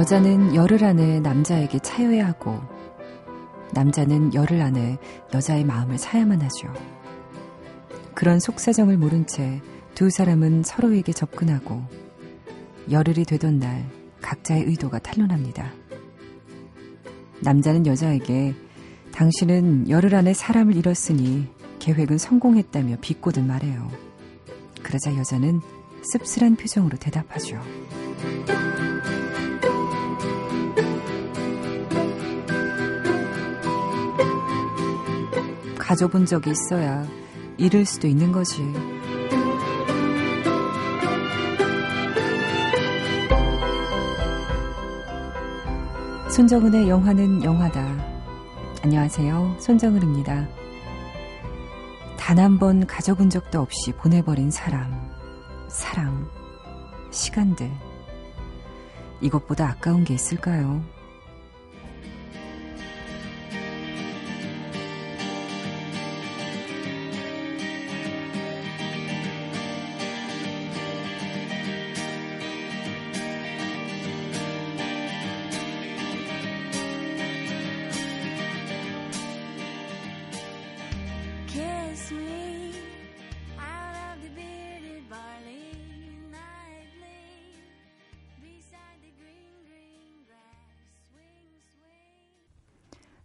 여자는 열흘 안에 남자에게 차여야 하고 남자는 열흘 안에 여자의 마음을 사야만 하죠. 그런 속사정을 모른 채 두 사람은 서로에게 접근하고 열흘이 되던 날 각자의 의도가 탄론합니다. 남자는 여자에게 당신은 열흘 안에 사람을 잃었으니 계획은 성공했다며 비꼬듯 말해요. 그러자 여자는 씁쓸한 표정으로 대답하죠. 가져본 적이 있어야 잃을 수도 있는 거지. 손정은의 영화는 영화다. 안녕하세요. 손정은입니다. 단 한 번 가져본 적도 없이 보내버린 사람, 사랑, 시간들. 이것보다 아까운 게 있을까요?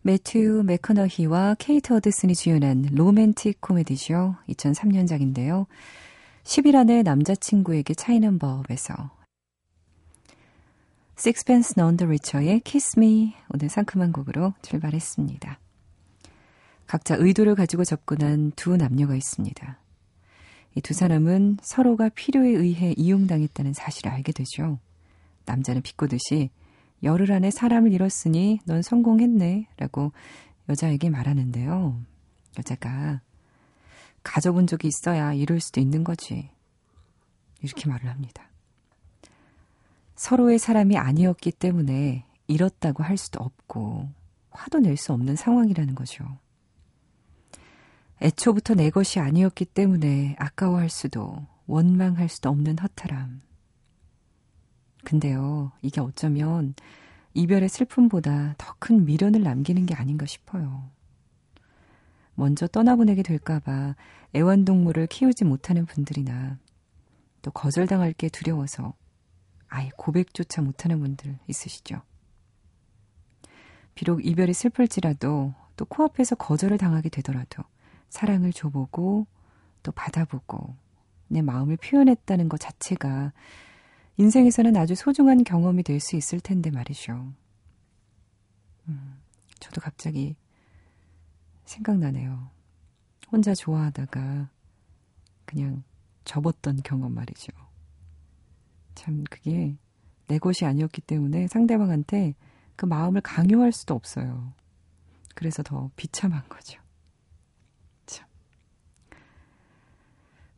매튜 맥커너히와 케이트 어드슨이 주연한 로맨틱 코미디죠. 2003년작인데요. 10일 안에 남자친구에게 차이는 법에서 Sixpence None the Richer의 Kiss Me 오늘 상큼한 곡으로 출발했습니다. 각자 의도를 가지고 접근한 두 남녀가 있습니다. 이 두 사람은 서로가 필요에 의해 이용당했다는 사실을 알게 되죠. 남자는 비꼬듯이 열흘 안에 사람을 잃었으니 넌 성공했네. 라고 여자에게 말하는데요. 여자가 가져본 적이 있어야 이럴 수도 있는 거지. 이렇게 말을 합니다. 서로의 사람이 아니었기 때문에 잃었다고 할 수도 없고 화도 낼 수 없는 상황이라는 거죠. 애초부터 내 것이 아니었기 때문에 아까워할 수도 원망할 수도 없는 허탈함. 근데요, 이게 어쩌면 이별의 슬픔보다 더 큰 미련을 남기는 게 아닌가 싶어요. 먼저 떠나보내게 될까봐 애완동물을 키우지 못하는 분들이나 또 거절당할 게 두려워서 아예 고백조차 못하는 분들 있으시죠. 비록 이별이 슬플지라도 또 코앞에서 거절을 당하게 되더라도 사랑을 줘보고 또 받아보고 내 마음을 표현했다는 것 자체가 인생에서는 아주 소중한 경험이 될 수 있을 텐데 말이죠. 음, 저도 갑자기 생각나네요. 혼자 좋아하다가 그냥 접었던 경험 말이죠. 참 그게 내 것이 아니었기 때문에 상대방한테 그 마음을 강요할 수도 없어요. 그래서 더 비참한 거죠. 참.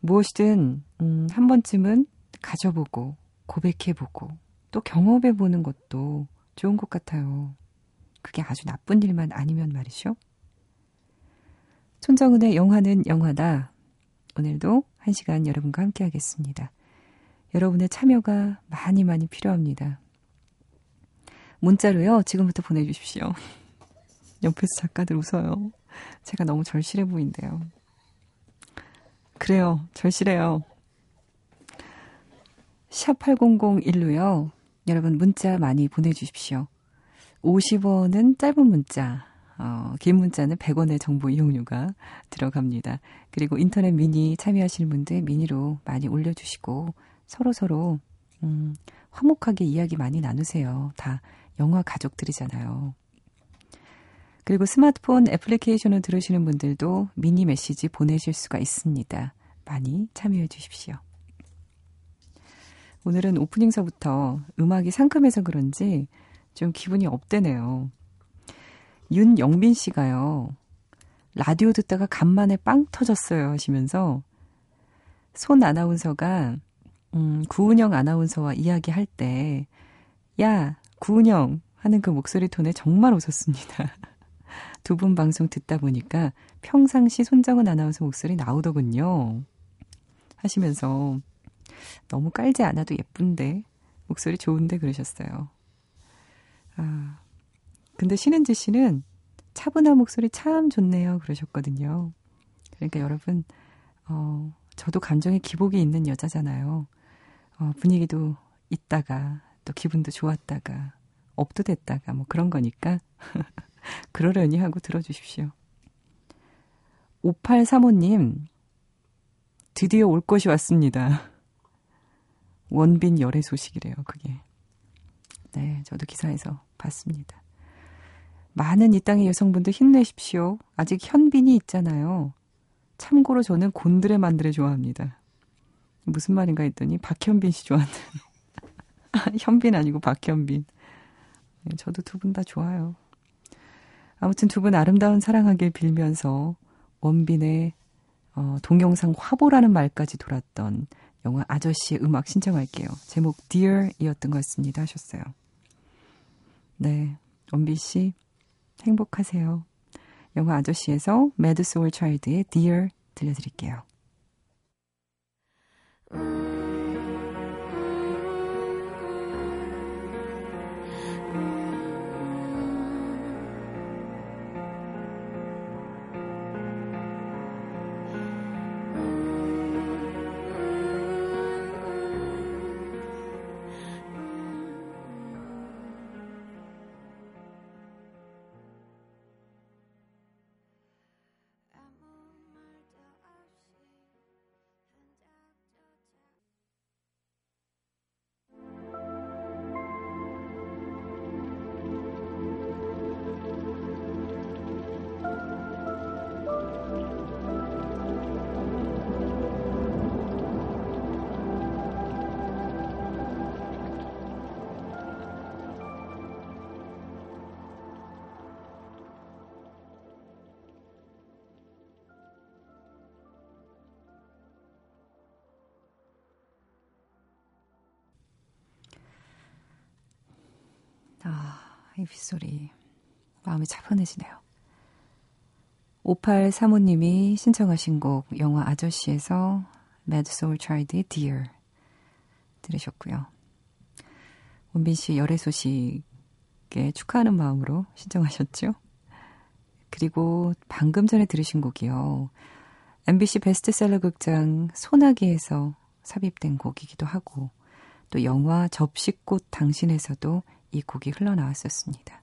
무엇이든 음, 한 번쯤은 가져보고 고백해보고 또 경험해보는 것도 좋은 것 같아요. 그게 아주 나쁜 일만 아니면 말이죠. 손정은의 영화는 영화다. 오늘도 한 시간 여러분과 함께 하겠습니다. 여러분의 참여가 많이 많이 필요합니다. 문자로요, 지금부터 보내주십시오. 옆에서 작가들 웃어요. 제가 너무 절실해 보인대요. 그래요, 절실해요. 샵 8001로요. 여러분 문자 많이 보내주십시오. 50원은 짧은 문자, 어, 긴 문자는 100원의 정보 이용료가 들어갑니다. 그리고 인터넷 미니 참여하시는 분들 미니로 많이 올려주시고 서로서로 음, 화목하게 이야기 많이 나누세요. 다 영화 가족들이잖아요. 그리고 스마트폰 애플리케이션을 들으시는 분들도 미니 메시지 보내실 수가 있습니다. 많이 참여해 주십시오. 오늘은 오프닝서부터 음악이 상큼해서 그런지 좀 기분이 업되네요. 윤영빈 씨가요. 라디오 듣다가 간만에 빵 터졌어요 하시면서 손 아나운서가 음, 구은영 아나운서와 이야기할 때 야, 구은영 하는 그 목소리 톤에 정말 웃었습니다. 두 분 방송 듣다 보니까 평상시 손정은 아나운서 목소리 나오더군요. 하시면서 너무 깔지 않아도 예쁜데 목소리 좋은데 그러셨어요. 아, 근데 신은지 씨는 차분한 목소리 참 좋네요. 그러셨거든요. 그러니까 여러분, 어, 저도 감정에 기복이 있는 여자잖아요. 어, 분위기도 있다가, 또 기분도 좋았다가, 업도 됐다가, 뭐 그런 거니까, 그러려니 하고 들어주십시오. 5835님, 드디어 올 것이 왔습니다. 원빈 열애 소식이래요, 그게. 네, 저도 기사에서 봤습니다. 많은 이 땅의 여성분들 힘내십시오. 아직 현빈이 있잖아요. 참고로 저는 곤드레 만드레 좋아합니다. 무슨 말인가 했더니 박현빈 씨 좋아하는. 현빈 아니고 박현빈. 네, 저도 두 분 다 좋아요. 아무튼 두 분 아름다운 사랑하길 빌면서 원빈의 어, 동영상 화보라는 말까지 돌았던 영화 아저씨의 음악 신청할게요. 제목 Dear이었던 것 같습니다 하셨어요. 네, 원빈 씨 행복하세요. 영화 아저씨에서 매드 소울 차일드의 Dear 들려드릴게요. 아, 이 빗소리. 마음이 차분해지네요. 5835님이 신청하신 곡, 영화 아저씨에서 Mad Soul Child의 Dear 들으셨고요. 원빈 씨 열애 소식에 축하하는 마음으로 신청하셨죠? 그리고 방금 전에 들으신 곡이요. MBC 베스트셀러 극장 소나기에서 삽입된 곡이기도 하고, 또 영화 접시꽃 당신에서도 이 곡이 흘러나왔었습니다.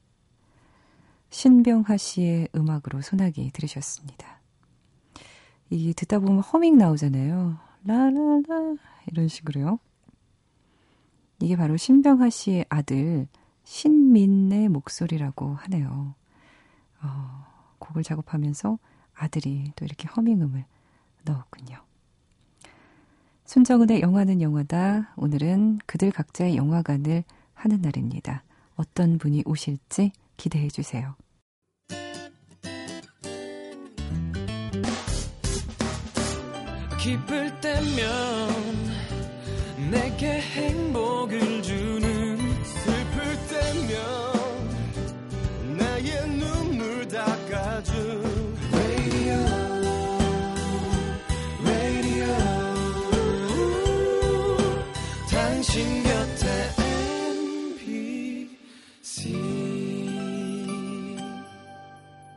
신병하 씨의 음악으로 소나기 들으셨습니다. 이 듣다 보면 허밍 나오잖아요. 라라라 이런 식으로요. 이게 바로 신병하 씨의 아들 신민의 목소리라고 하네요. 어, 곡을 작업하면서 아들이 또 이렇게 허밍음을 넣었군요. 순정은의 영화는 영화다. 오늘은 그들 각자의 영화관을 하는 날입니다. 어떤 분이 오실지 기대해 주세요. 기쁠 때면 내게 행복을 주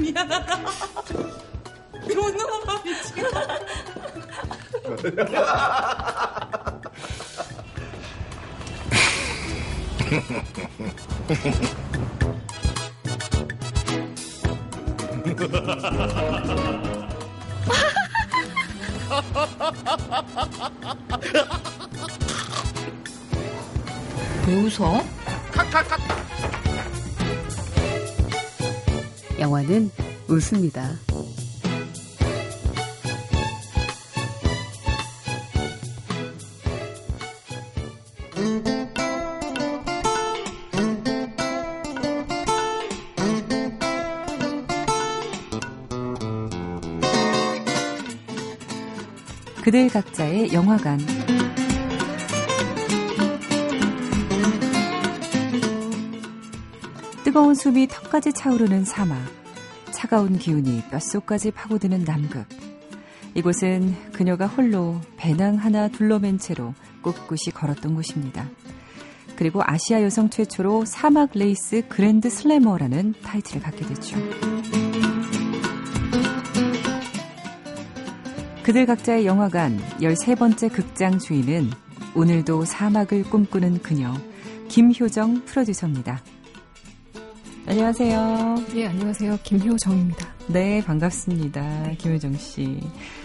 미안하다. 이런 놈아 미치겠다. 왜 웃어? 우리는 웃습니다. 그들 각자의 영화관 뜨거운 숨이 턱까지 차오르는 사막 차가운 기운이 뼛속까지 파고드는 남극. 이곳은 그녀가 홀로 배낭 하나 둘러맨 채로 꿋꿋이 걸었던 곳입니다. 그리고 아시아 여성 최초로 사막 레이스 Grand Slammer라는 타이틀을 갖게 됐죠. 그들 각자의 영화관 13번째 극장 주인은 오늘도 사막을 꿈꾸는 그녀 김효정 프로듀서입니다. 안녕하세요. 예, 안녕하세요. 김효정입니다. 네, 반갑습니다. 김효정 씨.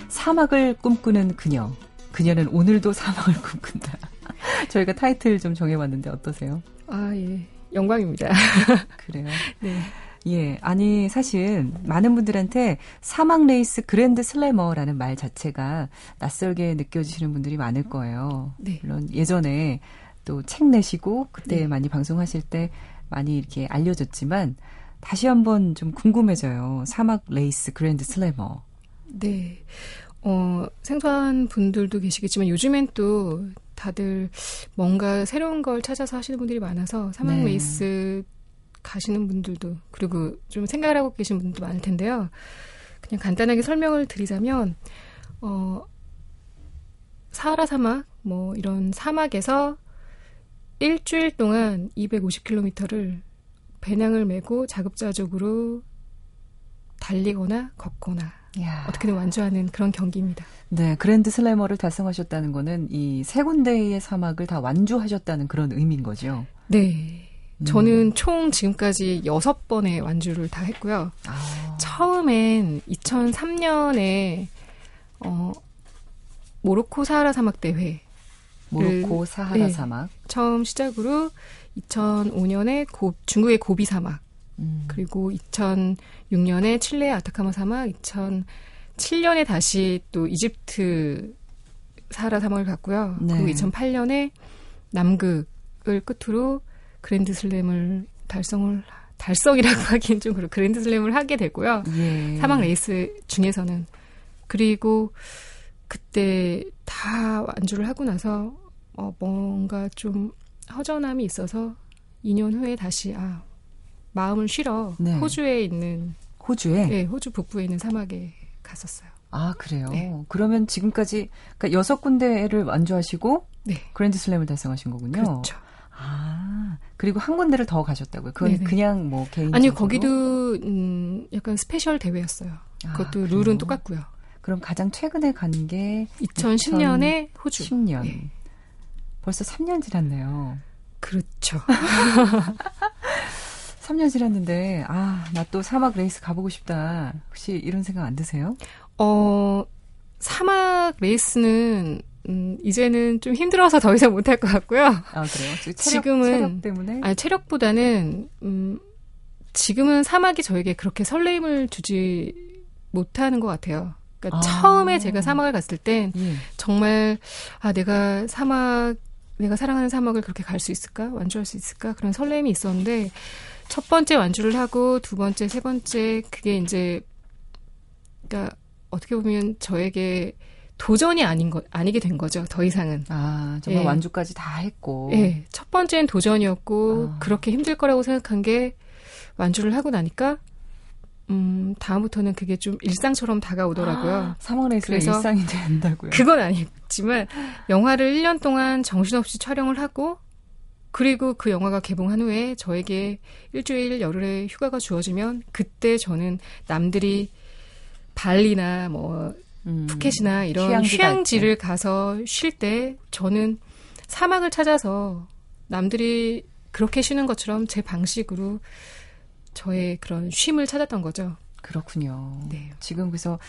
사막을 꿈꾸는 그녀. 그녀는 오늘도 사막을 꿈꾼다. 저희가 타이틀 좀 정해봤는데 어떠세요? 아, 예. 영광입니다. 그래요. 네. 예. 아니, 사실 많은 분들한테 사막 레이스 Grand Slammer라는 말 자체가 낯설게 느껴지시는 분들이 많을 거예요. 네. 물론 예전에 또 책 내시고 그때 네. 많이 방송하실 때 많이 이렇게 알려졌지만 다시 한번 좀 궁금해져요. 사막 레이스 그랜드 슬래머. 네. 어, 생소한 분들도 계시겠지만 요즘엔 또 다들 뭔가 새로운 걸 찾아서 하시는 분들이 많아서 사막 네. 레이스 가시는 분들도 그리고 좀 생각을 하고 계신 분들도 많을 텐데요. 그냥 간단하게 설명을 드리자면 어 사하라 사막 뭐 이런 사막에서 일주일 동안 250km를 배낭을 메고 자급자족으로 달리거나 걷거나 이야. 어떻게든 완주하는 그런 경기입니다. 네, 그랜드 슬래머를 달성하셨다는 거는 이 세 군데의 사막을 다 완주하셨다는 그런 의미인 거죠. 네. 음. 저는 총 지금까지 여섯 번의 완주를 다 했고요. 아, 처음엔 2003년에 어 모로코 사하라 사막 대회 모로코 사하라 네. 사막. 처음 시작으로 2005년에 고, 중국의 고비 사막 음. 그리고 2006년에 칠레의 아타카마 사막, 2007년에 다시 또 이집트 사하라 사막을 갔고요. 네. 그리고 2008년에 남극을 끝으로 그랜드 슬램을 달성을 달성이라고 하기엔 좀 그렇고 그랜드 슬램을 하게 되고요. 예. 사막 레이스 중에서는 그리고 그때 다 완주를 하고 나서 어, 뭔가 좀 허전함이 있어서 2년 후에 다시 아 마음을 쉬러 네. 호주에 있는 호주에. 네, 호주 북부에 있는 사막에 갔었어요. 아 그래요. 네. 그러면 지금까지 그러니까 여섯 군데를 완주하시고 네, 그랜드 슬램을 달성하신 거군요. 그렇죠. 아 그리고 한 군데를 더 가셨다고요. 그건 네네. 그냥 뭐 개인. 아니요, 거기도 음, 약간 스페셜 대회였어요. 아, 그것도 그래요? 룰은 똑같고요. 그럼 가장 최근에 간 게 2010년에 호주. 10년. 네. 벌써 3년 지났네요. 그렇죠. 3년 지났는데 아 나 또 사막 레이스 가보고 싶다. 혹시 이런 생각 안 드세요? 어, 사막 레이스는 음, 이제는 좀 힘들어서 더 이상 못할 것 같고요. 아 그래요? 체력, 지금은- 체력 때문에. 아니, 체력보다는, 음, 지금은 사막이 저에게 그렇게 설레임을 주지 못하는 것 같아요. 그러니까 아. 처음에 제가 사막을 갔을 땐 예. 정말, 아, 내가 사막, 내가 사랑하는 사막을 그렇게 갈 수 있을까? 완주할 수 있을까? 그런 설렘이 있었는데, 첫 번째 완주를 하고, 두 번째, 세 번째, 그게 이제, 그러니까 어떻게 보면 저에게 도전이 아닌 거, 아니게 된 거죠. 더 이상은. 아 정말 예. 완주까지 다 했고. 예, 첫 번째는 도전이었고 아. 그렇게 힘들 거라고 생각한 게 완주를 하고 나니까 음, 다음부터는 그게 좀 일상처럼 다가오더라고요. 아, 사막 레이스가 그래서 일상이 된다고요. 그건 아니지만 영화를 1년 동안 정신없이 촬영을 하고 그리고 그 영화가 개봉한 후에 저에게 일주일 열흘의 휴가가 주어지면 그때 저는 남들이 발리나 뭐 음. 푸켓이나 이런 휴양지 갈 휴양지를 가서 쉴 때 저는 사막을 찾아서 남들이 그렇게 쉬는 것처럼 제 방식으로 저의 그런 쉼을 찾았던 거죠. 그렇군요. 네. 지금 그래서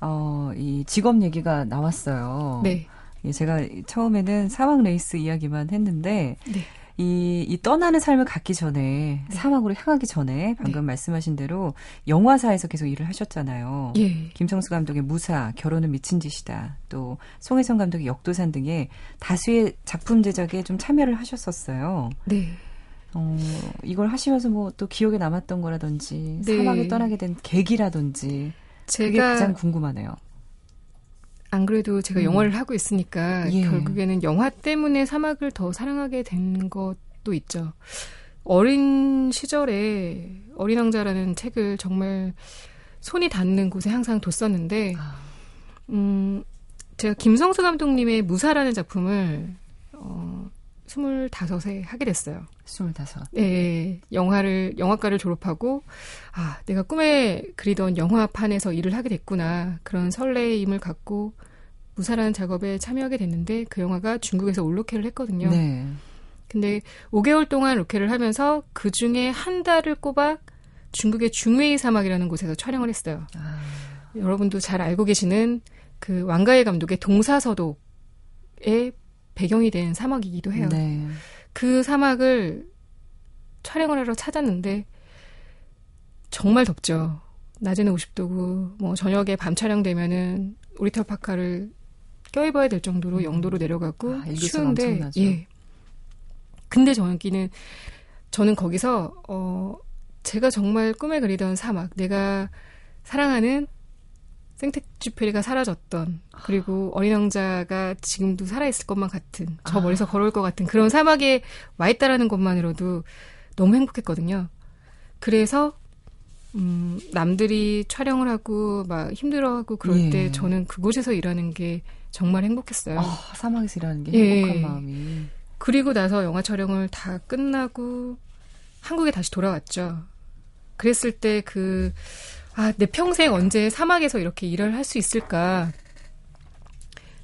어, 이 직업 얘기가 나왔어요. 네. 예, 제가 처음에는 사막 레이스 이야기만 했는데 네. 이, 이 떠나는 삶을 갖기 전에 네. 사막으로 향하기 전에 방금 말씀하신 대로 영화사에서 계속 일을 하셨잖아요. 예. 김성수 감독의 무사, 결혼은 미친 짓이다. 또 송혜성 감독의 역도산 등의 다수의 작품 제작에 좀 참여를 하셨었어요. 네. 어, 이걸 하시면서 뭐 또 기억에 남았던 거라든지 네. 사막에 떠나게 된 계기라든지 그게 제가 가장 궁금하네요. 안 그래도 제가 음. 영화를 하고 있으니까 예. 결국에는 영화 때문에 사막을 더 사랑하게 된 것도 있죠. 어린 시절에 어린 왕자라는 책을 정말 손이 닿는 곳에 항상 뒀었는데, 아. 음, 제가 김성수 감독님의 무사라는 작품을, 어, 25세 하게 됐어요. 스물다섯. 네, 영화를, 영화과를 졸업하고, 아, 내가 꿈에 그리던 영화판에서 일을 하게 됐구나. 그런 설레임을 갖고, 무사라는 작업에 참여하게 됐는데, 그 영화가 중국에서 올로케를 했거든요. 네. 근데 5개월 동안 로케를 하면서 그 중에 한 달을 꼬박 중국의 중웨이 사막이라는 곳에서 촬영을 했어요. 아, 여러분도 잘 알고 계시는 그 왕가의 감독의 동사서독의 배경이 된 사막이기도 해요. 네. 그 사막을 촬영을 하러 찾았는데 정말 덥죠. 낮에는 50도고 뭐 저녁에 밤 촬영되면은 오리털 파카를 껴입어야 될 정도로 영도로 내려가고 아, 추운데 엄청나죠. 예. 근데 저기는 저는 거기서 어 제가 정말 꿈에 그리던 사막 내가 사랑하는 생텍쥐페리가 사라졌던 그리고 어린 왕자가 지금도 살아있을 것만 같은 저 아. 멀리서 걸어올 것 같은 그런 사막에 와 있다라는 것만으로도 너무 행복했거든요. 그래서 음, 남들이 촬영을 하고 막 힘들어하고 그럴 예. 때 저는 그곳에서 일하는 게 정말 행복했어요. 아, 사막에서 일하는 게 예. 행복한 마음이. 그리고 나서 영화 촬영을 다 끝나고 한국에 다시 돌아왔죠. 그랬을 때 그, 아, 내 평생 언제 사막에서 이렇게 일을 할 수 있을까.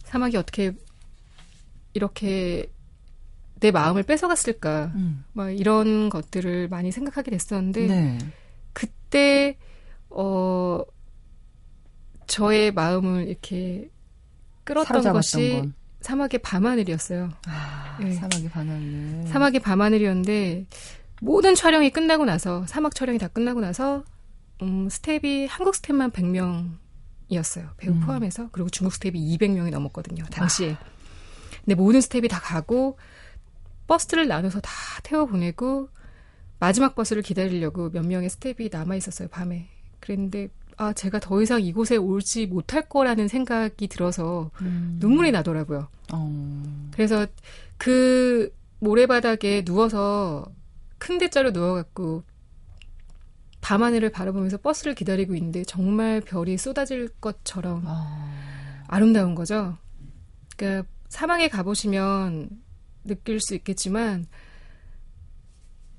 사막이 어떻게, 이렇게 내 마음을 뺏어갔을까. 음. 막 이런 것들을 많이 생각하게 됐었는데, 네. 그때, 어, 저의 마음을 이렇게 끌었던 것이 건. 사막의 밤하늘이었어요. 아, 예. 사막의 밤하늘. 사막의 밤하늘이었는데 모든 촬영이 끝나고 나서 사막 촬영이 다 끝나고 나서 음, 스텝이 한국 스텝만 100명이었어요. 배우 음. 포함해서 그리고 중국 스텝이 200명이 넘었거든요. 당시에. 근데 모든 스텝이 다 가고 버스를 나눠서 다 태워 보내고 마지막 버스를 기다리려고 몇 명의 스텝이 남아 있었어요. 밤에. 그랬는데 아 제가 더 이상 이곳에 오지 못할 거라는 생각이 들어서 음. 눈물이 나더라고요. 어. 그래서 그 모래바닥에 누워서 큰 대자로 누워갖고 밤하늘을 바라보면서 버스를 기다리고 있는데 정말 별이 쏟아질 것처럼 어. 아름다운 거죠. 그러니까 사막에 가보시면 느낄 수 있겠지만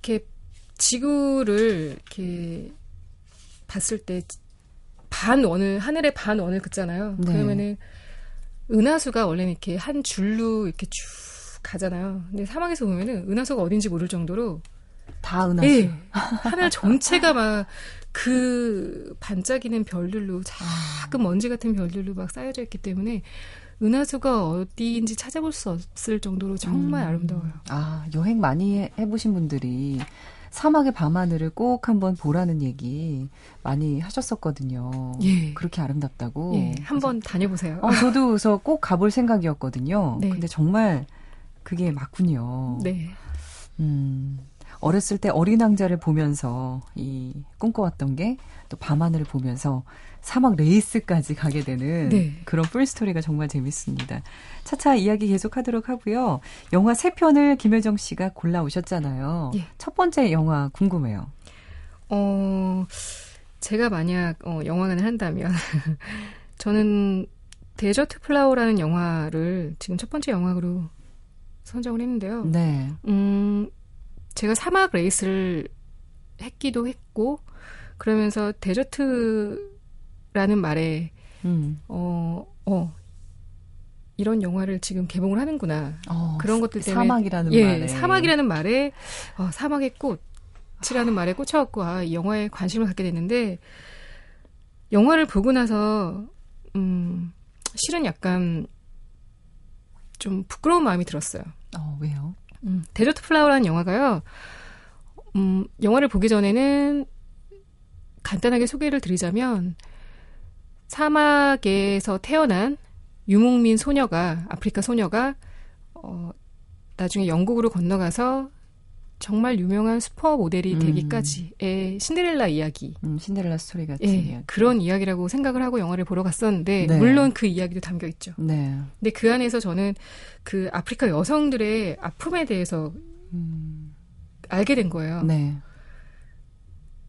이렇게 지구를 이렇게 봤을 때 반 원을 하늘의 반 원을 긋잖아요. 네. 그러면은 은하수가 원래는 이렇게 한 줄로 이렇게 쭉 가잖아요. 근데 사막에서 보면은 은하수가 어딘지 모를 정도로 다 은하수. 예, 하늘 전체가 막 그 반짝이는 별들로 작은 먼지 같은 별들로 막 쌓여져 있기 때문에 은하수가 어디인지 찾아볼 수 없을 정도로 정말 음. 아름다워요. 아, 여행 많이 해- 해보신 분들이 사막의 밤하늘을 꼭 한번 보라는 얘기 많이 하셨었거든요. 예. 그렇게 아름답다고. 예, 한번 다녀보세요. 어, 저도 그래서 꼭 가볼 생각이었거든요. 네. 근데 정말 그게 맞군요. 네. 음, 어렸을 때 어린 왕자를 보면서 이 꿈꿔왔던 게 또 밤하늘을 보면서 사막 레이스까지 가게 되는 네. 그런 풀스토리가 정말 재밌습니다. 차차 이야기 계속하도록 하고요. 영화 세 편을 김효정 씨가 골라오셨잖아요. 예. 첫 번째 영화 궁금해요. 어, 제가 만약 어, 영화관을 한다면 저는 Desert Flower라는 영화를 지금 첫 번째 영화로 선정을 했는데요. 네. 음, 제가 사막 레이스를 했기도 했고 그러면서 데저트라는 말에 음. 어, 어 이런 영화를 지금 개봉을 하는구나. 어, 그런 것들 때문에 사막이라는 예, 말에. 사막이라는 말에 어, 사막의 꽃이라는 말에 꽂혀갖고 아, 이 영화에 관심을 갖게 됐는데 영화를 보고 나서 음, 실은 약간 좀 부끄러운 마음이 들었어요. 어, 왜요? 음, Desert Flower라는 영화가요. 음, 영화를 보기 전에는 간단하게 소개를 드리자면 사막에서 태어난 유목민 소녀가 아프리카 소녀가 어, 나중에 영국으로 건너가서 정말 유명한 슈퍼 모델이 음. 되기까지의 신데렐라 이야기. 음, 신데렐라 스토리 같은 예, 이야기. 그런 이야기라고 생각을 하고 영화를 보러 갔었는데 네. 물론 그 이야기도 담겨 있죠. 네. 근데 그 안에서 저는 그 아프리카 여성들의 아픔에 대해서 음, 알게 된 거예요. 네.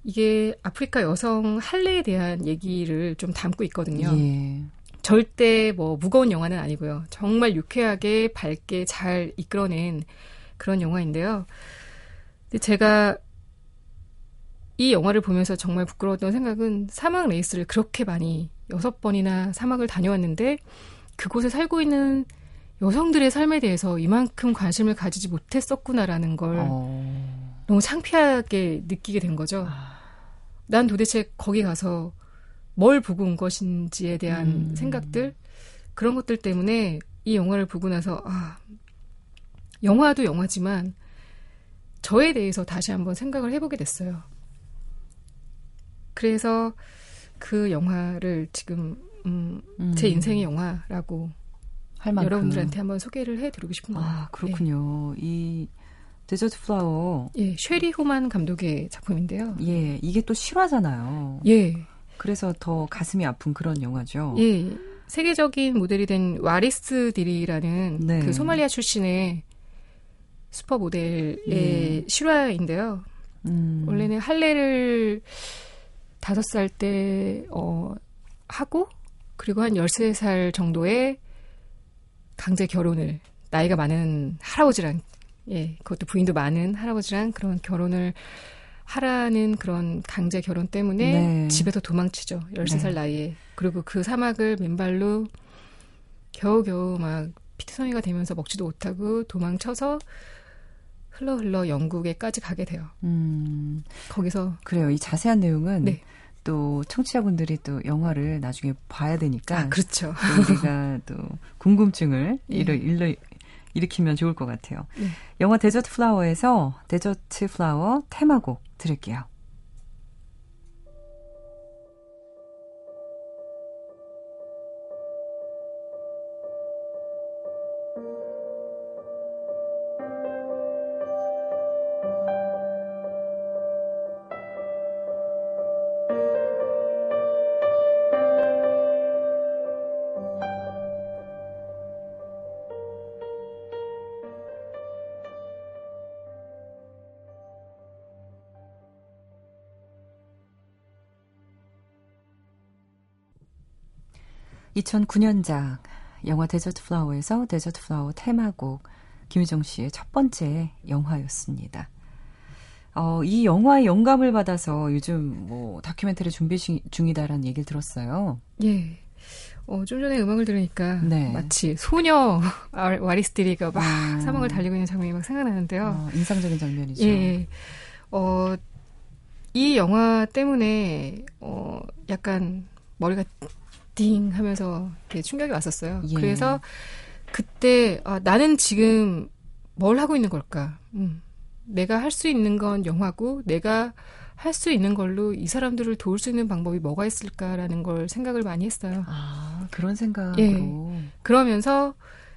이게 아프리카 여성 할례에 대한 얘기를 좀 담고 있거든요. 예. 절대 뭐 무거운 영화는 아니고요. 정말 유쾌하게 밝게 잘 이끌어낸 그런 영화인데요. 제가 이 영화를 보면서 정말 부끄러웠던 생각은 사막 레이스를 그렇게 많이 여섯 번이나 사막을 다녀왔는데 그곳에 살고 있는 여성들의 삶에 대해서 이만큼 관심을 가지지 못했었구나라는 걸 어. 너무 창피하게 느끼게 된 거죠. 아. 난 도대체 거기 가서 뭘 보고 온 것인지에 대한 음. 생각들 그런 것들 때문에 이 영화를 보고 나서 아 영화도 영화지만 저에 대해서 다시 한번 생각을 해보게 됐어요. 그래서 그 영화를 지금 음, 음. 제 인생의 영화라고 할 만큼. 여러분들한테 한번 소개를 해드리고 싶은 거예요. 아, 그렇군요. 이 Desert Flower. 예, 예, 쉐리 호만 감독의 작품인데요. 예, 이게 또 실화잖아요. 예, 그래서 더 가슴이 아픈 그런 영화죠. 예, 세계적인 모델이 된 와리스 디리라는 네. 그 소말리아 출신의 슈퍼 모델의 예. 실화인데요. 음. 원래는 할례를 다섯 살 때, 어, 하고, 그리고 한 13살 정도에 강제 결혼을, 나이가 많은 할아버지랑, 예, 그것도 부인도 많은 할아버지랑 그런 결혼을 하라는 그런 강제 결혼 때문에 네. 집에서 도망치죠. 13살 네. 나이에. 그리고 그 사막을 맨발로 겨우겨우 막 피트성이가 되면서 먹지도 못하고 도망쳐서 흘러 흘러 영국에까지 가게 돼요. 음, 거기서 그래요. 이 자세한 내용은 네. 또 청취자분들이 또 영화를 나중에 봐야 되니까 아 그렇죠. 또 우리가 또 궁금증을 예. 일으, 일으, 일으키면 좋을 것 같아요. 네. 영화 Desert Flower에서 Desert Flower 테마곡 들을게요. (2009년작) 영화 Desert Flower에서 Desert Flower 테마곡 김효정 씨의 첫 번째 영화였습니다. 어, 이 영화의 영감을 받아서 요즘 뭐 다큐멘터리 준비 시- 중이다라는 얘기를 들었어요. 예. 어, 좀 전에 음악을 들으니까 네. 마치 소녀 아- 와리스 디리가 막 음. 사막을 달리고 있는 장면이 막 생각나는데요. 어, 인상적인 장면이죠. 예. 어, 이 영화 때문에 어, 약간 머리가 띵 하면서 이렇게 충격이 왔었어요. 예. 그래서 그때 아, 나는 지금 뭘 하고 있는 걸까? 음. 내가 할 수 있는 건 영화고 내가 할 수 있는 걸로 이 사람들을 도울 수 있는 방법이 뭐가 있을까라는 걸 생각을 많이 했어요. 아, 그런 생각으로. 예. 그러면서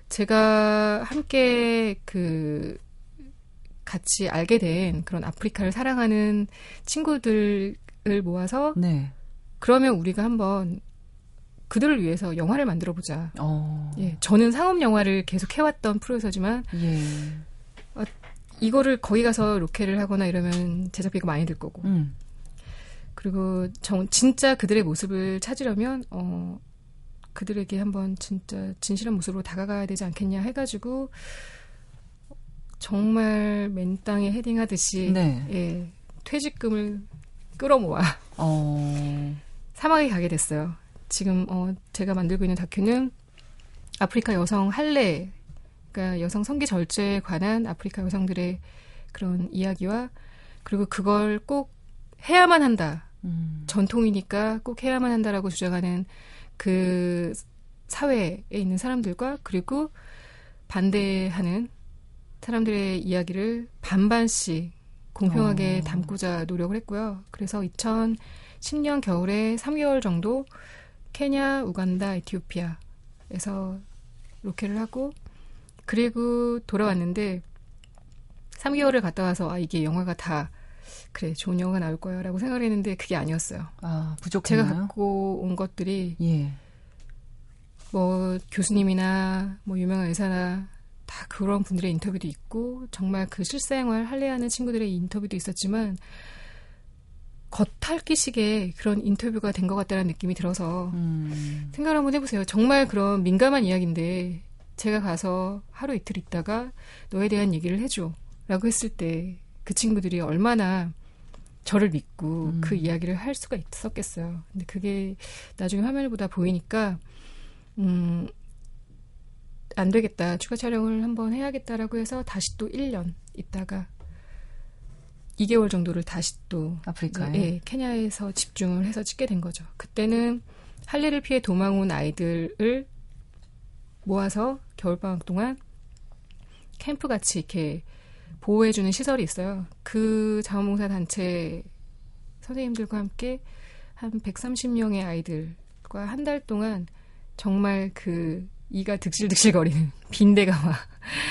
제가 함께 그 같이 알게 된 그런 아프리카를 사랑하는 친구들을 모아서 네. 그러면 우리가 한번 그들을 위해서 영화를 만들어 보자. 어. 예, 저는 상업 영화를 계속 해왔던 프로듀서지만 예. 이거를 거기 가서 로케를 하거나 이러면 제작비가 많이 들 거고 음. 그리고 정, 진짜 그들의 모습을 찾으려면 어 그들에게 한번 진짜 진실한 모습으로 다가가야 되지 않겠냐 해가지고 정말 맨 땅에 헤딩하듯이 네. 예 퇴직금을 끌어모아 어. 사막에 가게 됐어요. 지금 어 제가 만들고 있는 다큐는 아프리카 여성 할례 그러니까 여성 성기 절제에 관한 아프리카 여성들의 그런 이야기와 그리고 그걸 꼭 해야만 한다. 음. 전통이니까 꼭 해야만 한다라고 주장하는 그 사회에 있는 사람들과 그리고 반대하는 사람들의 이야기를 반반씩 공평하게 어. 담고자 노력을 했고요. 그래서 2010년 겨울에 3개월 정도 케냐, 우간다, 에티오피아에서 로케를 하고 그리고 돌아왔는데 3개월을 갔다 와서 아 이게 영화가 다 그래 좋은 영화가 나올 거야라고 생각을 했는데 그게 아니었어요. 아, 부족했나요? 제가 갖고 온 것들이 예. 뭐 교수님이나 뭐 유명한 의사나 다 그런 분들의 인터뷰도 있고 정말 그 실생활 할래하는 친구들의 인터뷰도 있었지만 겉핥기식의 그런 인터뷰가 된 것 같다는 느낌이 들어서 음. 생각을 한번 해보세요. 정말 그런 민감한 이야기인데 제가 가서 하루 이틀 있다가 너에 대한 얘기를 해줘 라고 했을 때 그 친구들이 얼마나 저를 믿고 음. 그 이야기를 할 수가 있었겠어요. 근데 그게 나중에 화면을 보다 보이니까 음, 안 되겠다. 추가 촬영을 한번 해야겠다라고 해서 다시 또 1년 있다가 2개월 정도를 다시 또 아프리카에. 예, 케냐에서 집중을 해서 찍게 된 거죠. 그때는 할례를 피해 도망 온 아이들을 모아서 겨울방학 동안 캠프 같이 이렇게 보호해주는 시설이 있어요. 그 자원봉사 단체 선생님들과 함께 한 130명의 아이들과 한 달 동안 정말 그 이가 득실득실거리는 빈대가 막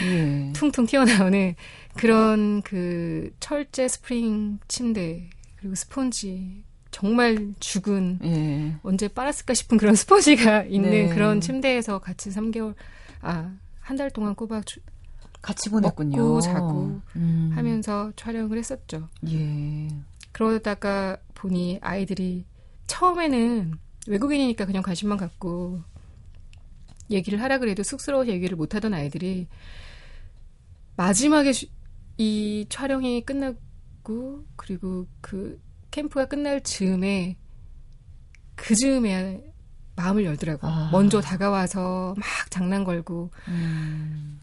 예. 퉁퉁 튀어나오는 그런 그 철제 스프링 침대 그리고 스펀지 정말 죽은 예. 언제 빨았을까 싶은 그런 스펀지가 있는 네. 그런 침대에서 같이 3개월 아 한 달 동안 꼬박 주- 같이 보냈군요. 먹고 자고 음. 하면서 촬영을 했었죠. 예. 그러다가 보니 아이들이 처음에는 외국인이니까 그냥 관심만 갖고 얘기를 하라 그래도 쑥스러워서 얘기를 못 하던 아이들이 마지막에 주- 이 촬영이 끝나고 그리고 그 캠프가 끝날 즈음에 그 즈음에 마음을 열더라고. 아. 먼저 다가와서 막 장난 걸고 음.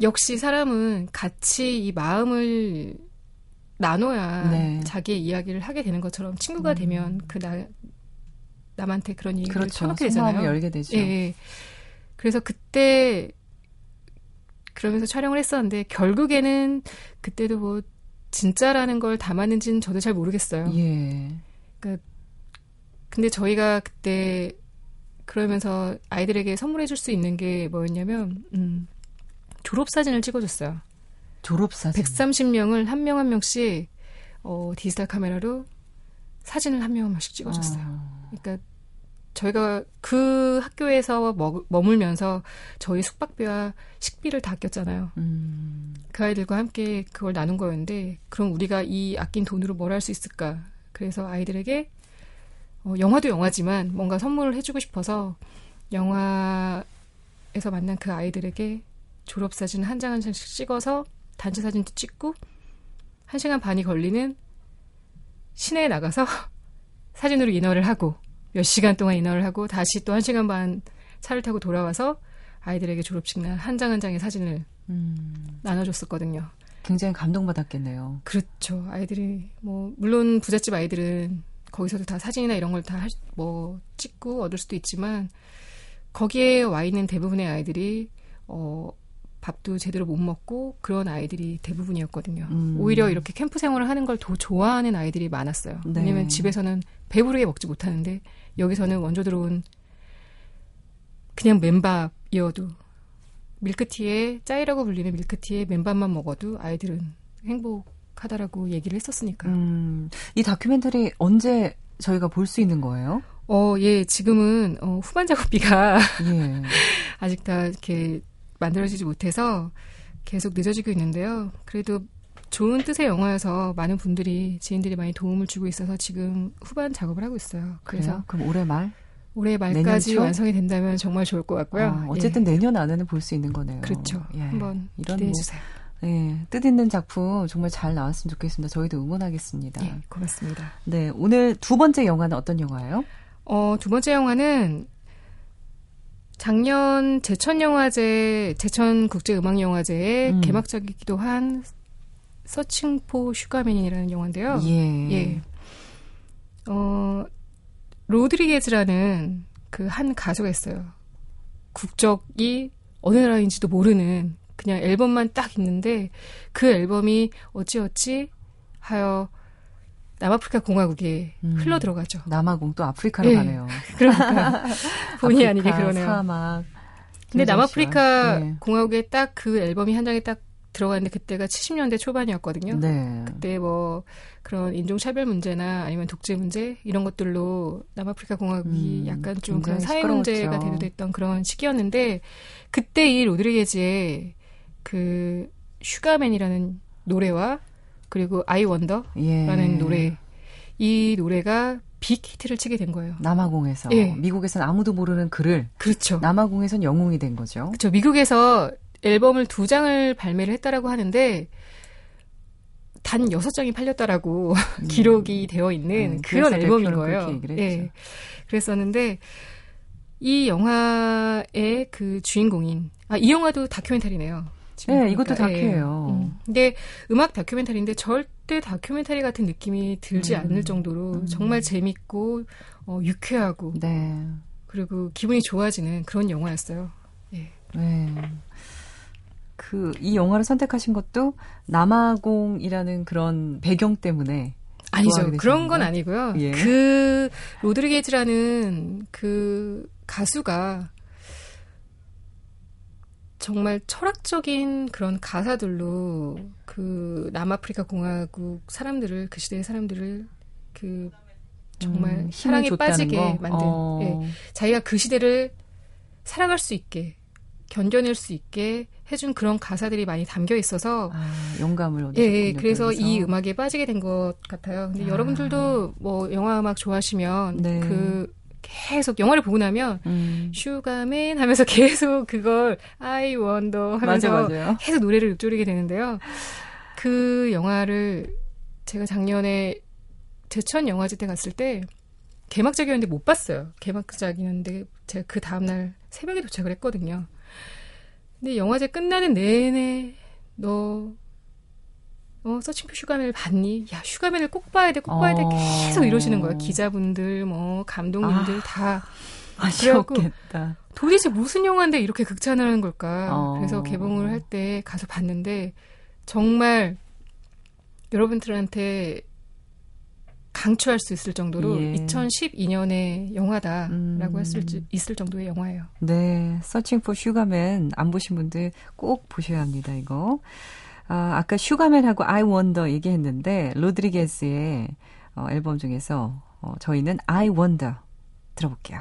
역시 사람은 같이 이 마음을 나눠야 네. 자기의 이야기를 하게 되는 것처럼 친구가 음. 되면 그 나, 남한테 그런 얘기를 그렇죠. 속마음을 되잖아요. 열게 되죠. 예, 예. 그래서 그때 그러면서 촬영을 했었는데 결국에는 그때도 뭐 진짜라는 걸 담았는지는 저도 잘 모르겠어요. 예. 근데 저희가 그때 그러면서 아이들에게 선물해 줄 수 있는 게 뭐였냐면 음, 졸업 사진을 찍어줬어요. 졸업 사진. 130명을 한 명 한 명씩 어, 디지털 카메라로 사진을 한 명 한 명씩 찍어줬어요. 어. 그러니까 저희가 그 학교에서 머, 머물면서 저희 숙박비와 식비를 다 아꼈잖아요. 음. 그 아이들과 함께 그걸 나눈 거였는데 그럼 우리가 이 아낀 돈으로 뭘 할 수 있을까? 그래서 아이들에게 어, 영화도 영화지만 뭔가 선물을 해주고 싶어서 영화에서 만난 그 아이들에게 졸업 사진 한 장 한 장씩 찍어서 단체 사진도 찍고 한 시간 반이 걸리는 시내에 나가서 사진으로 인화를 하고 몇 시간 동안 인화를 하고 다시 또 한 시간 반 차를 타고 돌아와서 아이들에게 졸업식 날 한 장 한 장의 사진을 음. 나눠줬었거든요. 굉장히 감동받았겠네요. 그렇죠. 아이들이 뭐 물론 부잣집 아이들은 거기서도 다 사진이나 이런 걸 다 뭐 찍고 얻을 수도 있지만 거기에 와 있는 대부분의 아이들이 어 밥도 제대로 못 먹고 그런 아이들이 대부분이었거든요. 음. 오히려 이렇게 캠프 생활을 하는 걸 더 좋아하는 아이들이 많았어요. 네. 왜냐면 집에서는 배부르게 먹지 못하는데 여기서는 원조 들어온 그냥 맨밥이어도 밀크티에 짜이라고 불리는 밀크티에 맨밥만 먹어도 아이들은 행복하다라고 얘기를 했었으니까. 음. 이 다큐멘터리 언제 저희가 볼 수 있는 거예요? 어, 예, 지금은 어, 후반 작업비가 예. 아직 다 이렇게 만들어지지 못해서 계속 늦어지고 있는데요. 그래도 좋은 뜻의 영화여서 많은 분들이 지인들이 많이 도움을 주고 있어서 지금 후반 작업을 하고 있어요. 그래서 그래서 그럼 올해 말? 올해 말까지 초? 완성이 된다면 정말 좋을 것 같고요. 아, 어쨌든 예. 내년 안에는 볼 수 있는 거네요. 그렇죠. 예. 한번 이런 기대해 뭐, 주세요. 예, 뜻있는 작품 정말 잘 나왔으면 좋겠습니다. 저희도 응원하겠습니다. 예, 고맙습니다. 네, 오늘 두 번째 영화는 어떤 영화예요? 어, 두 번째 영화는 작년 제천 영화제, 제천 국제 음악 영화제의 음. 개막작이기도 한 Searching for Sugar Man이라는 영화인데요. 예. 예. 어, 로드리게즈라는 그 한 가수가 있어요. 국적이 어느 나라인지도 모르는 그냥 앨범만 딱 있는데 그 앨범이 어찌어찌 하여 남아프리카 공화국에 음. 흘러 들어가죠. 남아공 또 아프리카로 예. 가네요. 그러니까 본의 아니게 그러네요. 사막. 근데 남아프리카. 예. 공화국에 딱 그 앨범이 한 장에 딱 들어갔는데 그때가 70년대 초반이었거든요. 네. 그때 뭐 그런 인종차별 문제나 아니면 독재 문제 이런 것들로 남아프리카 공화국이 음, 약간 좀 그런 사회 문제가 시끄러웠죠. 대두됐던 그런 시기였는데 그때 이 로드리게즈의 그 Sugar Man이라는 노래와 그리고 I Wonder라는 예. 노래 이 노래가 빅 히트를 치게 된 거예요. 남아공에서 예. 미국에서는 아무도 모르는 그를 그렇죠. 남아공에선 영웅이 된 거죠. 그렇죠. 미국에서 앨범을 두 장을 발매를 했다라고 하는데 단 여섯 장이 팔렸다라고 기록이 되어 있는 음, 그런 앨범인 거예요. 예. 그랬었는데 이 영화의 그 주인공인 아 이 영화도 다큐멘터리네요. 네, 이것도 보니까. 예. 다큐예요. 음. 근데 음악 다큐멘터리인데 절대 다큐멘터리 같은 느낌이 들지 음. 않을 정도로 음. 정말 재밌고 어, 유쾌하고 네. 그리고 기분이 좋아지는 그런 영화였어요. 예. 네. 그, 이 영화를 선택하신 것도 남아공이라는 그런 배경 때문에. 아니죠. 그런 건 건가요? 아니고요. 예. 그 로드리게즈라는 그 가수가 정말 철학적인 그런 가사들로 그 남아프리카 공화국 사람들을 그 시대의 사람들을 그 정말 음, 사랑에 빠지게 거? 만든 어. 예. 자기가 그 시대를 살아갈 수 있게 견뎌낼 수 있게 해준 그런 가사들이 많이 담겨 있어서 아, 영감을 예, 얻으셨군요. 예, 그래서 거기서. 이 음악에 빠지게 된 것 같아요. 근데 아. 여러분들도 뭐 영화 음악 좋아하시면 네. 그 계속 영화를 보고 나면 음. 슈가맨 하면서 계속 그걸 I wonder 맞아, 하면서 맞아요. 계속 노래를 읊조리게 되는데요. 그 영화를 제가 작년에 제천 영화제 때 갔을 때 개막작이었는데 못 봤어요. 개막작이었는데 제가 그 다음날 새벽에 도착을 했거든요. 근데 영화제 끝나는 내내 너 어, 서칭표 슈가맨을 봤니? 야, 슈가맨을 꼭 봐야 돼, 꼭 봐야 돼. 어. 계속 이러시는 거예요. 기자분들, 뭐, 감독님들 아. 다. 아쉬웠겠다. 도대체 무슨 영화인데 이렇게 극찬을 하는 걸까? 어. 그래서 개봉을 할 때 가서 봤는데 정말 여러분들한테 강추할 수 있을 정도로 예. 2012년의 영화다라고 음. 할수 있을 정도의 영화예요. 네, Searching for Sugar Man 안 보신 분들 꼭 보셔야 합니다, 이거. 아, 아까 Sugar Man하고 I Wonder 얘기했는데 로드리게스의 어, 앨범 중에서 어, 저희는 I Wonder 들어볼게요.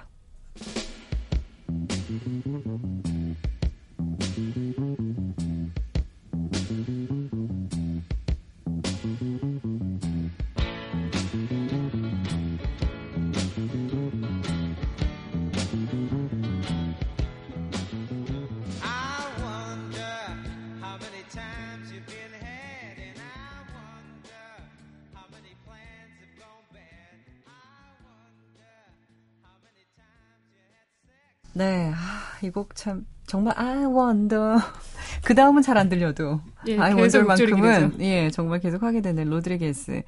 네, 아, 이 곡 참 정말 I Wonder 그 다음은 잘 안 들려도 예, I Wonder만큼은 예 정말 계속 하게 되는 로드리게스.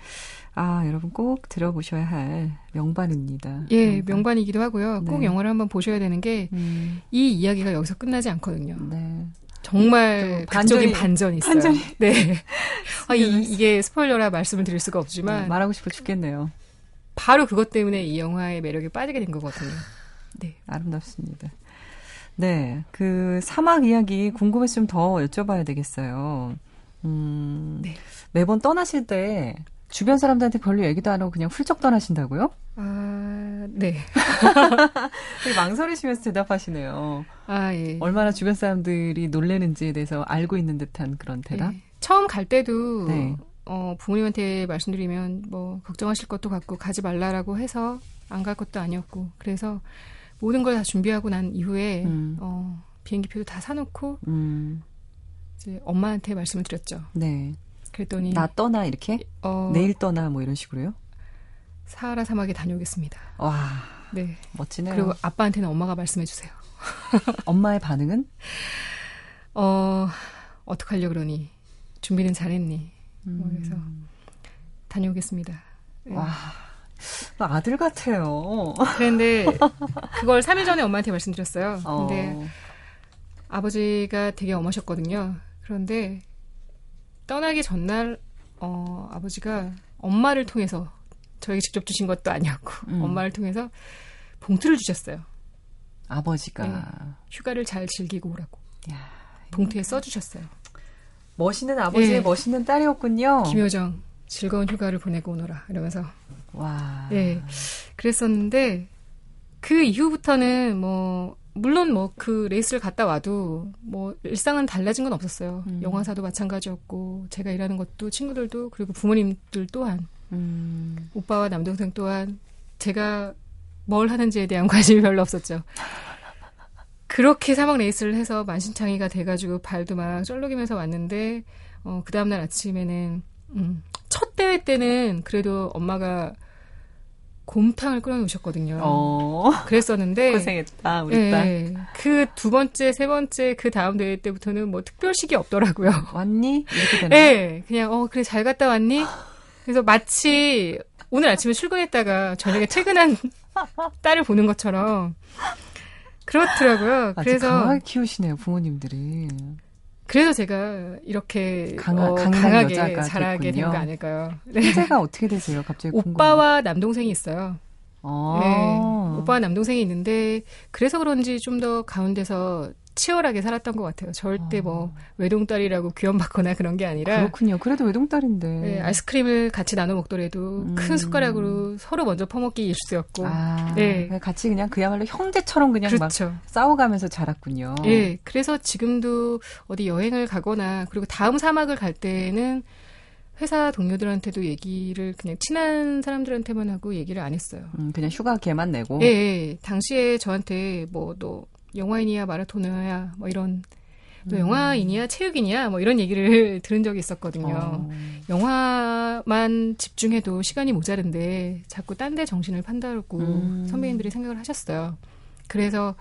아 여러분 꼭 들어보셔야 할 명반입니다. 예, 명반이기도 하고요. 꼭 네. 영화를 한번 보셔야 되는 게이 음, 이야기가 여기서 끝나지 않거든요. 네. 정말 또 반전이- 반전이 있어요. 반전이 네. 아, 이, 이게 스포일러라 말씀을 드릴 수가 없지만 네, 말하고 싶어 죽겠네요. 바로 그것 때문에 이 영화의 매력에 빠지게 된 거거든요. 네. 아름답습니다. 네, 그 사막 이야기 궁금했으면 더 여쭤봐야 되겠어요. 음, 네. 매번 떠나실 때 주변 사람들한테 별로 얘기도 안 하고 그냥 훌쩍 떠나신다고요? 아, 네. 되게 망설이시면서 대답하시네요. 아, 예. 얼마나 주변 사람들이 놀래는지에 대해서 알고 있는 듯한 그런 대답. 예. 처음 갈 때도 네. 어, 부모님한테 말씀드리면 뭐 걱정하실 것도 같고 가지 말라라고 해서 안 갈 것도 아니었고 그래서 모든 걸 다 준비하고 난 이후에 음. 어, 비행기표도 다 사놓고 음, 이제 엄마한테 말씀을 드렸죠. 네. 그랬더니 나 떠나 이렇게 어, 내일 떠나 뭐 이런 식으로요. 사하라 사막에 다녀오겠습니다. 와 네. 멋지네요. 그리고 아빠한테는 엄마가 말씀해 주세요. 엄마의 반응은 어, 어떡하려 그러니? 준비는 잘했니? 뭐 음. 그래서 다녀오겠습니다. 네. 와 아들 같아요. 그런데 그걸 3일 전에 엄마한테 말씀드렸어요. 어. 근데 아버지가 되게 엄하셨거든요. 그런데 떠나기 전날 어, 아버지가 엄마를 통해서 저에게 직접 주신 것도 아니었고 음. 엄마를 통해서 봉투를 주셨어요. 아버지가 네. 휴가를 잘 즐기고 오라고 야, 봉투에 써주셨어요. 멋있는 아버지의 예. 멋있는 딸이었군요. 김효정 즐거운 휴가를 보내고 오너라 이러면서 와. 예. 그랬었는데 그 이후부터는 뭐 물론 뭐 그 레이스를 갔다 와도 뭐 일상은 달라진 건 없었어요. 음. 영화사도 마찬가지였고 제가 일하는 것도 친구들도 그리고 부모님들 또한 음. 오빠와 남동생 또한 제가 뭘 하는지에 대한 관심이 별로 없었죠. 그렇게 사막 레이스를 해서 만신창이가 돼가지고 발도 막 쩔룩이면서 왔는데 어, 그 다음날 아침에는 음, 첫 대회 때는 그래도 엄마가 곰탕을 끓여놓으셨거든요. 어. 그랬었는데 고생했다, 우리 딸. 예, 그두 번째, 세 번째 그 다음 대회 때부터는 뭐 특별식이 없더라고요. 왔니? 이렇게 되나요? 예, 그냥 어 그래 잘 갔다 왔니? 그래서 마치 오늘 아침에 출근했다가 저녁에 퇴근한 딸을 보는 것처럼 그렇더라고요. 그래서 강하게 키우시네요, 부모님들이. 그래서 제가 이렇게 강하- 어, 강하게 여자가 자라게 된. 거 아닐까요? 네. 형제가 어떻게 되세요? 갑자기 궁금해. 오빠와 남동생이 있어요. 아. 네. 오빠와 남동생이 있는데 그래서 그런지 좀 더 가운데서 치열하게 살았던 것 같아요. 절대 뭐 외동딸이라고 귀염받거나 그런 게 아니라 그렇군요. 그래도 외동딸인데. 네, 아이스크림을 같이 나눠 먹더라도 음. 큰 숟가락으로 서로 먼저 퍼먹기 일쑤였고 아, 네. 같이 그냥 그야말로 형제처럼 그냥 막 그렇죠. 싸워가면서 자랐군요. 예, 그래서 지금도 어디 여행을 가거나 그리고 다음 사막을 갈 때는 회사 동료들한테도 얘기를 그냥 친한 사람들한테만 하고 얘기를 안 했어요. 음, 그냥 휴가 걔만 내고. 예, 예, 당시에 저한테 뭐 너 영화인이야 마라토너야 뭐 이런 너 영화인이야 체육인이야 뭐 이런 얘기를 들은 적이 있었거든요. 어. 영화만 집중해도 시간이 모자른데 자꾸 딴 데 정신을 판다고 음. 선배님들이 생각을 하셨어요. 그래서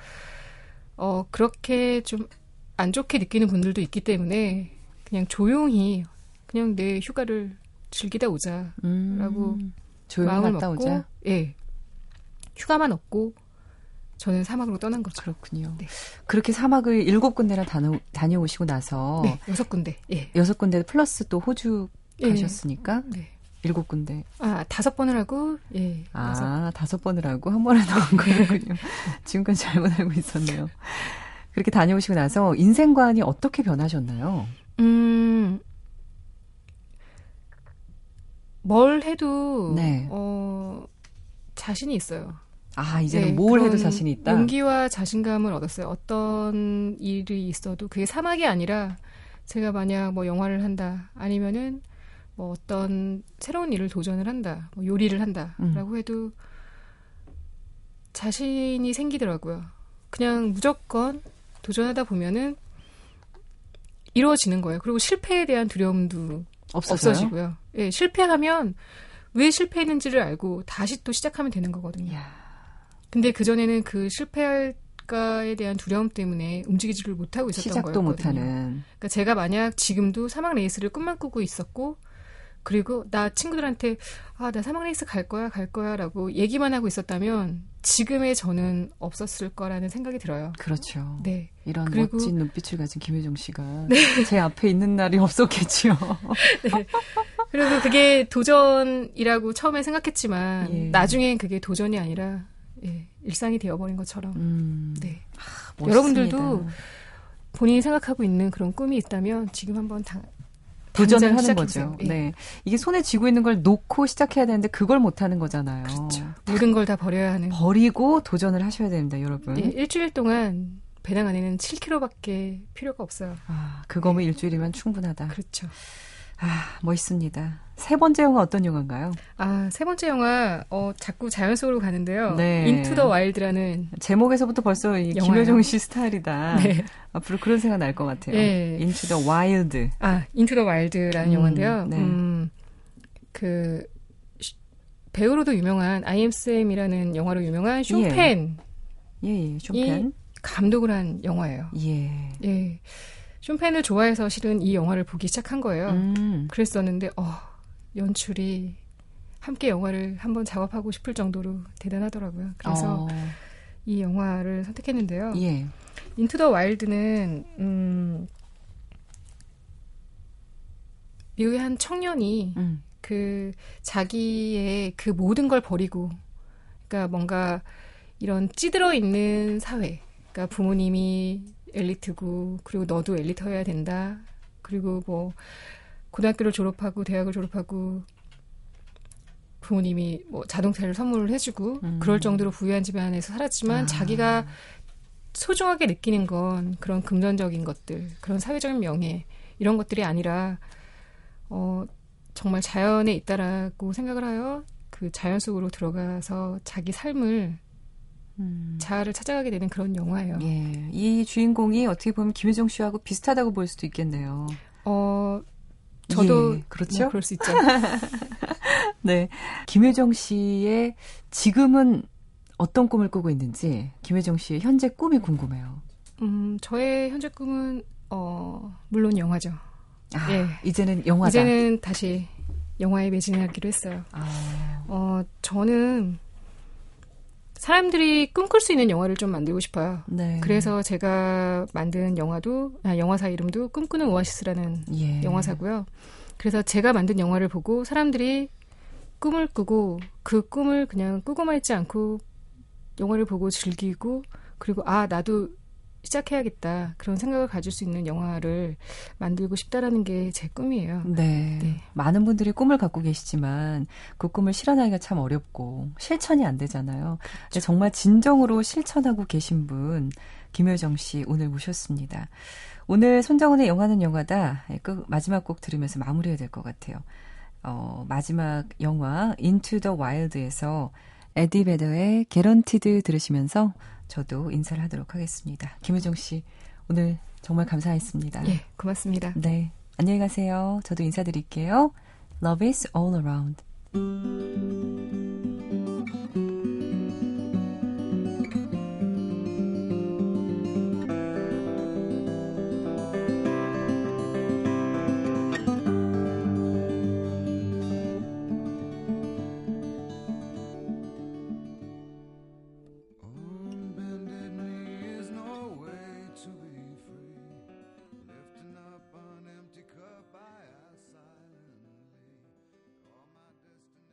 어 그렇게 좀 안 좋게 느끼는 분들도 있기 때문에 그냥 조용히 그냥 내 휴가를 즐기다 오자 음, 라고 조용히 마음을 먹고 오자. 예 휴가만 얻고 저는 사막으로 떠난 거죠. 그렇군요. 네. 그렇게 사막을 일곱 군데나 다녀, 다녀오시고 나서 네 여섯 군데 예. 여섯 군데 플러스 또 호주 예. 가셨으니까 네. 일곱 군데. 아 다섯 번을 하고 예 아, 다섯 번을 하고 한 번에 나온 거군요. 지금까지 잘못 알고 있었네요. 그렇게 다녀오시고 나서 인생관이 어떻게 변하셨나요? 음, 뭘 해도, 네. 어, 자신이 있어요. 아, 이제는 네, 뭘 해도 자신이 있다. 용기와 자신감을 얻었어요. 어떤 일이 있어도 그게 사막이 아니라 제가 만약 뭐 영화를 한다, 아니면은 뭐 어떤 새로운 일을 도전을 한다, 뭐 요리를 음. 한다라고 해도 자신이 생기더라고요. 그냥 무조건 도전하다 보면은 이루어지는 거예요. 그리고 실패에 대한 두려움도 없어서요? 없어지고요. 예, 실패하면 왜 실패했는지를 알고 다시 또 시작하면 되는 거거든요. 이야. 근데 그전에는 그 실패할까에 대한 두려움 때문에 움직이지를 못하고 있었던 시작도 거였거든요. 못하는. 그러니까 제가 만약 지금도 사막 레이스를 꿈만 꾸고 있었고 그리고 나 친구들한테 아, 나 사막 레이스 갈 거야, 갈 거야라고 얘기만 하고 있었다면 지금의 저는 없었을 거라는 생각이 들어요. 그렇죠. 네. 이런 그리고- 멋진 눈빛을 가진 김혜정 씨가 제 앞에 있는 날이 없었겠지요. 그리고 그게 도전이라고 처음에 생각했지만 예. 나중엔 그게 도전이 아니라 예, 일상이 되어버린 것처럼 음, 네. 멋있습니다. 여러분들도 본인이 생각하고 있는 그런 꿈이 있다면 지금 한번 당, 도전을 하는 시작해보세요. 거죠. 예. 네. 이게 손에 쥐고 있는 걸 놓고 시작해야 되는데 그걸 못 하는 거잖아요. 그렇죠. 모든 걸 다 버려야 하는. 버리고 도전을 하셔야 됩니다, 여러분. 예, 일주일 동안 배낭 안에는 7kg밖에 필요가 없어요. 아, 그거면 일주일이면 충분하다. 그렇죠. 아, 멋있습니다. 세 번째 영화 어떤 영화인가요? 아, 세 번째 영화, 어, 자꾸 자연 속으로 가는데요. 네. Into the Wild라는. 제목에서부터 벌써 이. 김효정 씨 스타일이다. 네. 앞으로 그런 생각 날 것 같아요. 예. Into the Wild. 아, Into the Wild라는 음, 영화인데요. 네. 음, 그, 시- 배우로도 유명한 아이엠쌤이라는 영화로 유명한 쇼펜 예, 예, 쇼펜. 감독을 한 영화예요. 예. 예. 쇼펜을 좋아해서 실은 이 영화를 보기 시작한 거예요. 음. 그랬었는데, 어, 연출이 함께 영화를 한번 작업하고 싶을 정도로 대단하더라고요. 그래서 어, 이 영화를 선택했는데요. 예. 인투 더 와일드는 음, 미국의 한 청년이 음. 그 자기의 그 모든 걸 버리고 그러니까 뭔가 이런 찌들어 있는 사회 그러니까 부모님이 엘리트고 그리고 너도 엘리트여야 된다 그리고 뭐 고등학교를 졸업하고 대학을 졸업하고 부모님이 뭐 자동차를 선물을 해주고 음. 그럴 정도로 부유한 집안에서 살았지만 아. 자기가 소중하게 느끼는 건 그런 금전적인 것들, 그런 사회적인 명예 이런 것들이 아니라 어 정말 자연에 있다라고 생각을 하여 그 자연 속으로 들어가서 자기 삶을 음. 자아를 찾아가게 되는 그런 영화예요. 예, 이 주인공이 어떻게 보면 김효정 씨하고 비슷하다고 볼 수도 있겠네요. 어 저도 예, 그렇죠. 뭐 그럴 수 있죠. 네, 김효정 씨의 지금은 어떤 꿈을 꾸고 있는지 김효정 씨의 현재 꿈이 궁금해요. 음 저의 현재 꿈은 어 물론 영화죠. 아, 예. 이제는 영화다. 이제는 다시 영화에 매진하기로 했어요. 아, 어 저는 사람들이 꿈꿀 수 있는 영화를 좀 만들고 싶어요. 네. 그래서 제가 만든 영화도 아, 영화사 이름도 꿈꾸는 오아시스라는 예. 영화사고요. 그래서 제가 만든 영화를 보고 사람들이 꿈을 꾸고 그 꿈을 그냥 꾸고만 있지 않고 영화를 보고 즐기고 그리고 아 나도 시작해야겠다 그런 생각을 가질 수 있는 영화를 만들고 싶다라는 게 제 꿈이에요. 네. 네. 많은 분들이 꿈을 갖고 계시지만 그 꿈을 실현하기가 참 어렵고 실천이 안 되잖아요. 근데 정말 진정으로 실천하고 계신 분 김효정 씨 오늘 모셨습니다. 오늘 손정은의 영화는 영화다. 예, 그 마지막 곡 들으면서 마무리해야 될 것 같아요. 어, 마지막 영화 Into the Wild에서 에디 베더의 개런티드 들으시면서 저도 인사를 하도록 하겠습니다. 김효정 씨 오늘 정말 감사했습니다. 예, 고맙습니다. 네. 안녕히 가세요. 저도 인사드릴게요. Love is all around.